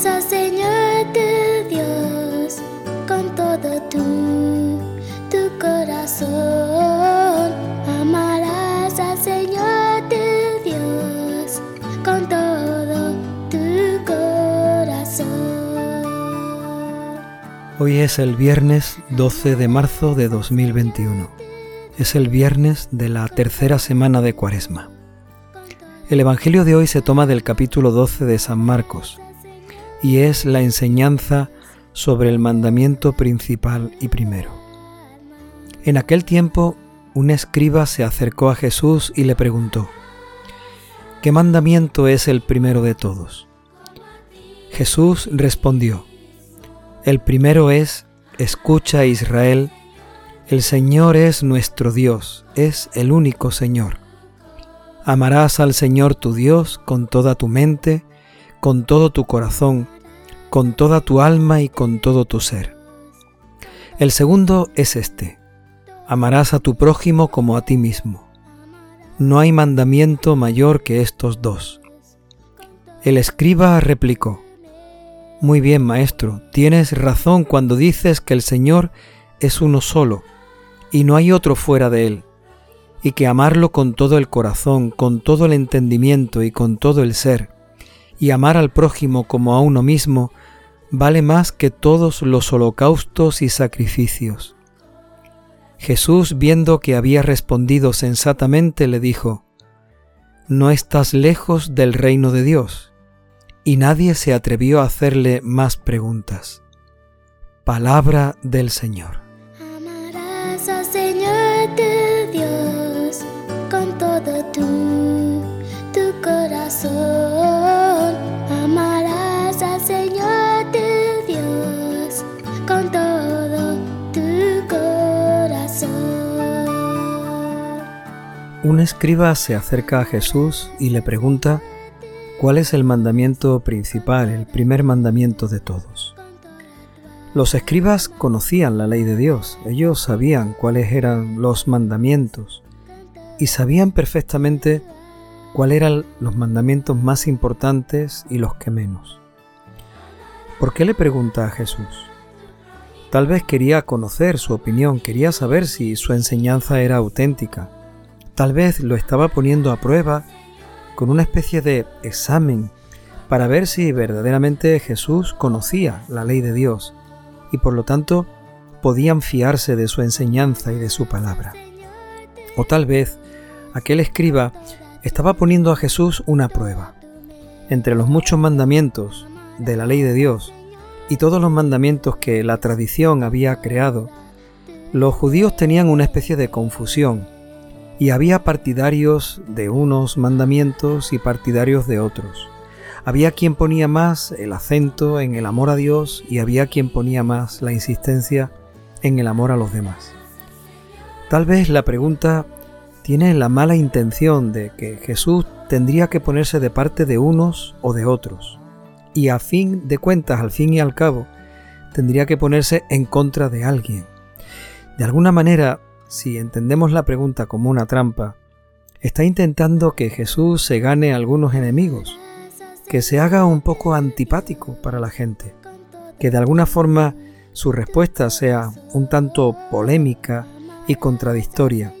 Amarás al Señor tu Dios con todo tu, tu corazón. Amarás al Señor tu Dios con todo tu corazón. Hoy es el viernes 12 de marzo de 2021. Es el viernes de la tercera semana de Cuaresma. El Evangelio de hoy se toma del capítulo 12 de San Marcos y es la enseñanza sobre el mandamiento principal y primero. En aquel tiempo, un escriba se acercó a Jesús y le preguntó, ¿qué mandamiento es el primero de todos? Jesús respondió, el primero es, escucha Israel, el Señor es nuestro Dios, es el único Señor. Amarás al Señor tu Dios con toda tu mente, con todo tu corazón, con toda tu alma y con todo tu ser. El segundo es este. Amarás a tu prójimo como a ti mismo. No hay mandamiento mayor que estos dos. El escriba replicó, Muy bien, maestro, tienes razón cuando dices que el Señor es uno solo, y no hay otro fuera de él y que amarlo con todo el corazón, con todo el entendimiento y con todo el ser, y amar al prójimo como a uno mismo, vale más que todos los holocaustos y sacrificios. Jesús, viendo que había respondido sensatamente, le dijo, No estás lejos del reino de Dios. Y nadie se atrevió a hacerle más preguntas. Palabra del Señor. Un escriba se acerca a Jesús y le pregunta cuál es el mandamiento principal, el primer mandamiento de todos. Los escribas conocían la ley de Dios, ellos sabían cuáles eran los mandamientos y sabían perfectamente cuáles eran los mandamientos más importantes y los que menos. ¿Por qué le pregunta a Jesús? Tal vez quería conocer su opinión, quería saber si su enseñanza era auténtica. Tal vez lo estaba poniendo a prueba con una especie de examen para ver si verdaderamente Jesús conocía la ley de Dios y por lo tanto podían fiarse de su enseñanza y de su palabra. O tal vez aquel escriba estaba poniendo a Jesús una prueba. Entre los muchos mandamientos de la ley de Dios y todos los mandamientos que la tradición había creado, los judíos tenían una especie de confusión y había partidarios de unos mandamientos y partidarios de otros. Había quien ponía más el acento en el amor a Dios y había quien ponía más la insistencia en el amor a los demás. Tal vez la pregunta tiene la mala intención de que Jesús tendría que ponerse de parte de unos o de otros, y a fin de cuentas, al fin y al cabo, tendría que ponerse en contra de alguien. De alguna manera, si entendemos la pregunta como una trampa, está intentando que Jesús se gane algunos enemigos, que se haga un poco antipático para la gente, que de alguna forma su respuesta sea un tanto polémica y contradictoria.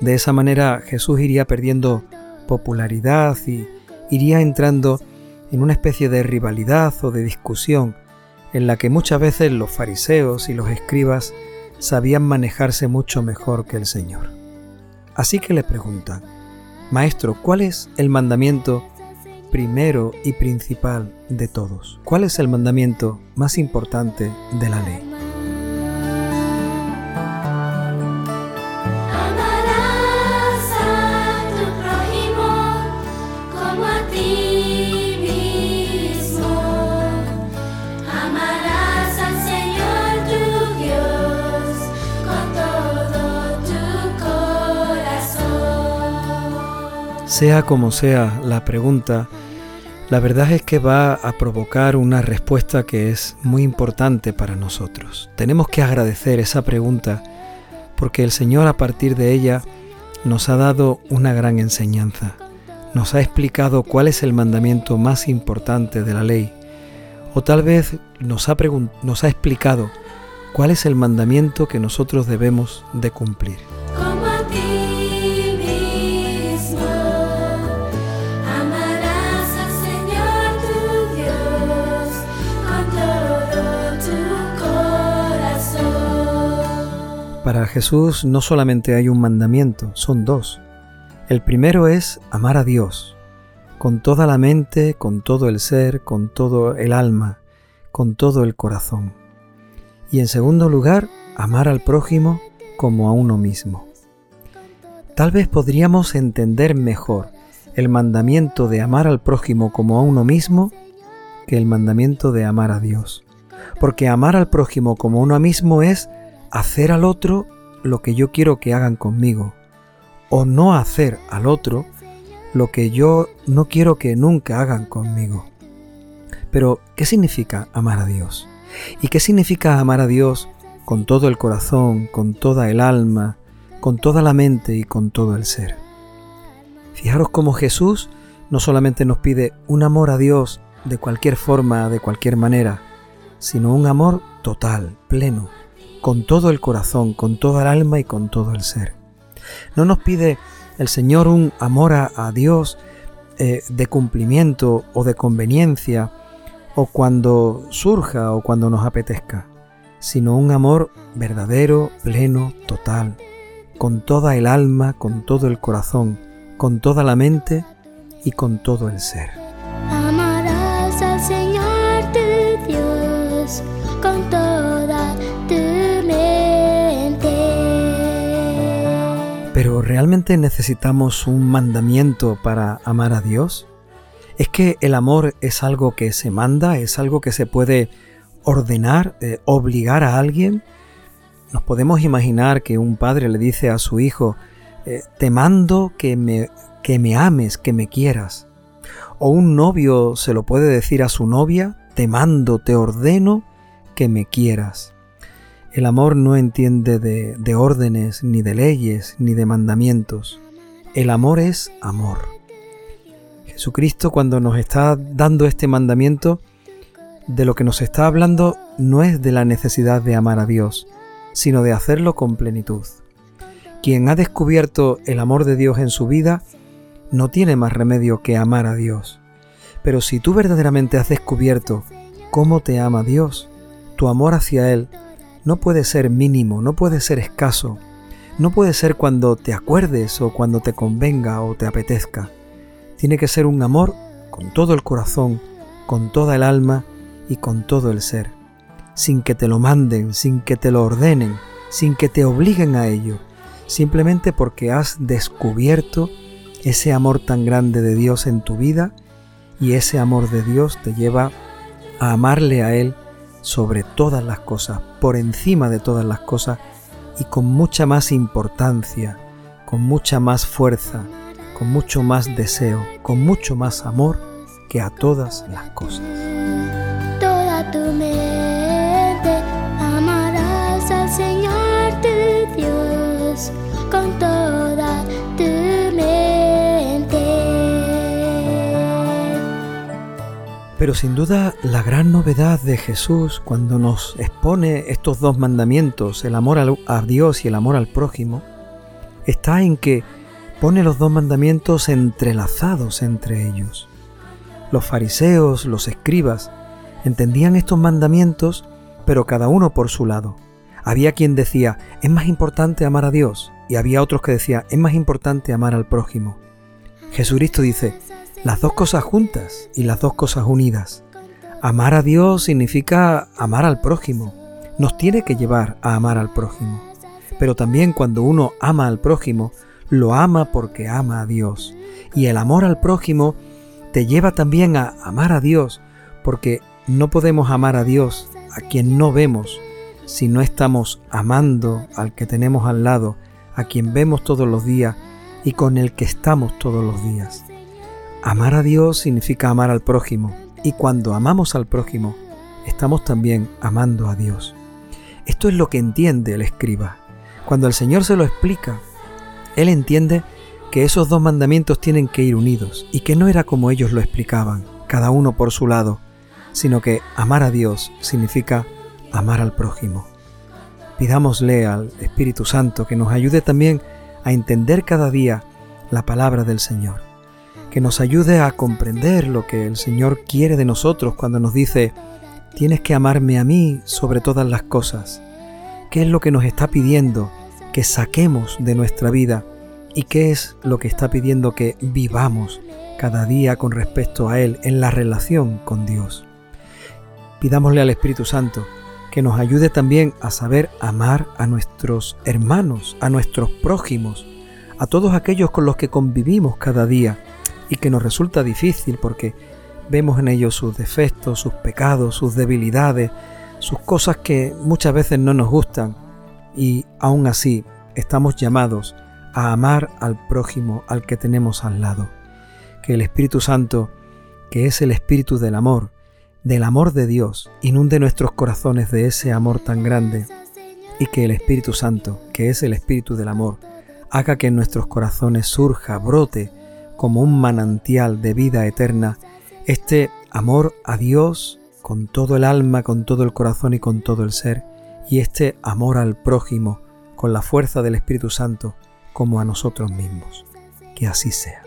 De esa manera Jesús iría perdiendo popularidad y iría entrando en una especie de rivalidad o de discusión en la que muchas veces los fariseos y los escribas sabían manejarse mucho mejor que el Señor. Así que le preguntan, Maestro, ¿cuál es el mandamiento primero y principal de todos. ¿Cuál es el mandamiento más importante de la ley? Sea como sea la pregunta, la verdad es que va a provocar una respuesta que es muy importante para nosotros. Tenemos que agradecer esa pregunta porque el Señor a partir de ella nos ha dado una gran enseñanza. Nos ha explicado cuál es el mandamiento más importante de la ley. O tal vez nos ha, explicado cuál es el mandamiento que nosotros debemos de cumplir. Para Jesús no solamente hay un mandamiento, son dos. El primero es amar a Dios, con toda la mente, con todo el ser, con todo el alma, con todo el corazón. Y en segundo lugar, amar al prójimo como a uno mismo. Tal vez podríamos entender mejor el mandamiento de amar al prójimo como a uno mismo que el mandamiento de amar a Dios. Porque amar al prójimo como uno mismo es hacer al otro lo que yo quiero que hagan conmigo, o no hacer al otro lo que yo no quiero que nunca hagan conmigo. Pero, ¿qué significa amar a Dios? ¿Y qué significa amar a Dios con todo el corazón, con toda el alma, con toda la mente y con todo el ser? Fijaros cómo Jesús no solamente nos pide un amor a Dios de cualquier forma, de cualquier manera, sino un amor total, pleno, con todo el corazón, con toda el alma y con todo el ser. No nos pide el Señor un amor a, Dios eh, de cumplimiento o de conveniencia, o cuando surja o cuando nos apetezca, sino un amor verdadero, pleno, total, con toda el alma, con todo el corazón, con toda la mente y con todo el ser. Amarás al Señor Dios con toda Pero ¿realmente necesitamos un mandamiento para amar a Dios? ¿Es que el amor es algo que se manda? ¿Es algo que se puede ordenar, eh, obligar a alguien? Nos podemos imaginar que un padre le dice a su hijo, eh, te mando que me, que me ames, que me quieras. O un novio se lo puede decir a su novia, te mando, te ordeno que me quieras. El amor no entiende de, órdenes, ni de leyes, ni de mandamientos. El amor es amor. Jesucristo cuando nos está dando este mandamiento, de lo que nos está hablando no es de la necesidad de amar a Dios, sino de hacerlo con plenitud. Quien ha descubierto el amor de Dios en su vida, no tiene más remedio que amar a Dios. Pero si tú verdaderamente has descubierto cómo te ama Dios, tu amor hacia Él no puede ser mínimo, no puede ser escaso, no puede ser cuando te acuerdes o cuando te convenga o te apetezca. Tiene que ser un amor con todo el corazón, con toda el alma y con todo el ser, sin que te lo manden, sin que te lo ordenen, sin que te obliguen a ello, simplemente porque has descubierto ese amor tan grande de Dios en tu vida y ese amor de Dios te lleva a amarle a Él sobre todas las cosas, por encima de todas las cosas y con mucha más importancia, con mucha más fuerza, con mucho más deseo, con mucho más amor que a todas las cosas. Toda tu mente amarás al Señor tu Dios Pero sin duda la gran novedad de Jesús cuando nos expone estos dos mandamientos, el amor a Dios y el amor al prójimo, está en que pone los dos mandamientos entrelazados entre ellos. Los fariseos, los escribas, entendían estos mandamientos, pero cada uno por su lado. Había quien decía, es más importante amar a Dios, y había otros que decían, es más importante amar al prójimo. Jesucristo dice, las dos cosas juntas y las dos cosas unidas. Amar a Dios significa amar al prójimo. Nos tiene que llevar a amar al prójimo. Pero también cuando uno ama al prójimo, lo ama porque ama a Dios. Y el amor al prójimo te lleva también a amar a Dios, porque no podemos amar a Dios a quien no vemos si no estamos amando al que tenemos al lado, a quien vemos todos los días y con el que estamos todos los días. Amar a Dios significa amar al prójimo y cuando amamos al prójimo, estamos también amando a Dios. Esto es lo que entiende el escriba. Cuando el Señor se lo explica, Él entiende que esos dos mandamientos tienen que ir unidos y que no era como ellos lo explicaban, cada uno por su lado, sino que amar a Dios significa amar al prójimo. Pidámosle al Espíritu Santo que nos ayude también a entender cada día la palabra del Señor, que nos ayude a comprender lo que el Señor quiere de nosotros cuando nos dice, tienes que amarme a mí sobre todas las cosas. ¿Qué es lo que nos está pidiendo que saquemos de nuestra vida y qué es lo que está pidiendo que vivamos cada día con respecto a Él en la relación con Dios? Pidámosle al Espíritu Santo que nos ayude también a saber amar a nuestros hermanos, a nuestros prójimos, a todos aquellos con los que convivimos cada día y que nos resulta difícil porque vemos en ellos sus defectos, sus pecados, sus debilidades, sus cosas que muchas veces no nos gustan y aún así estamos llamados a amar al prójimo, al que tenemos al lado. Que el Espíritu Santo, que es el Espíritu del amor, del amor de Dios, inunde nuestros corazones de ese amor tan grande y que el Espíritu Santo, que es el Espíritu del amor, haga que en nuestros corazones surja, brote como un manantial de vida eterna este amor a Dios con todo el alma, con todo el corazón y con todo el ser, y este amor al prójimo con la fuerza del Espíritu Santo como a nosotros mismos. Que así sea.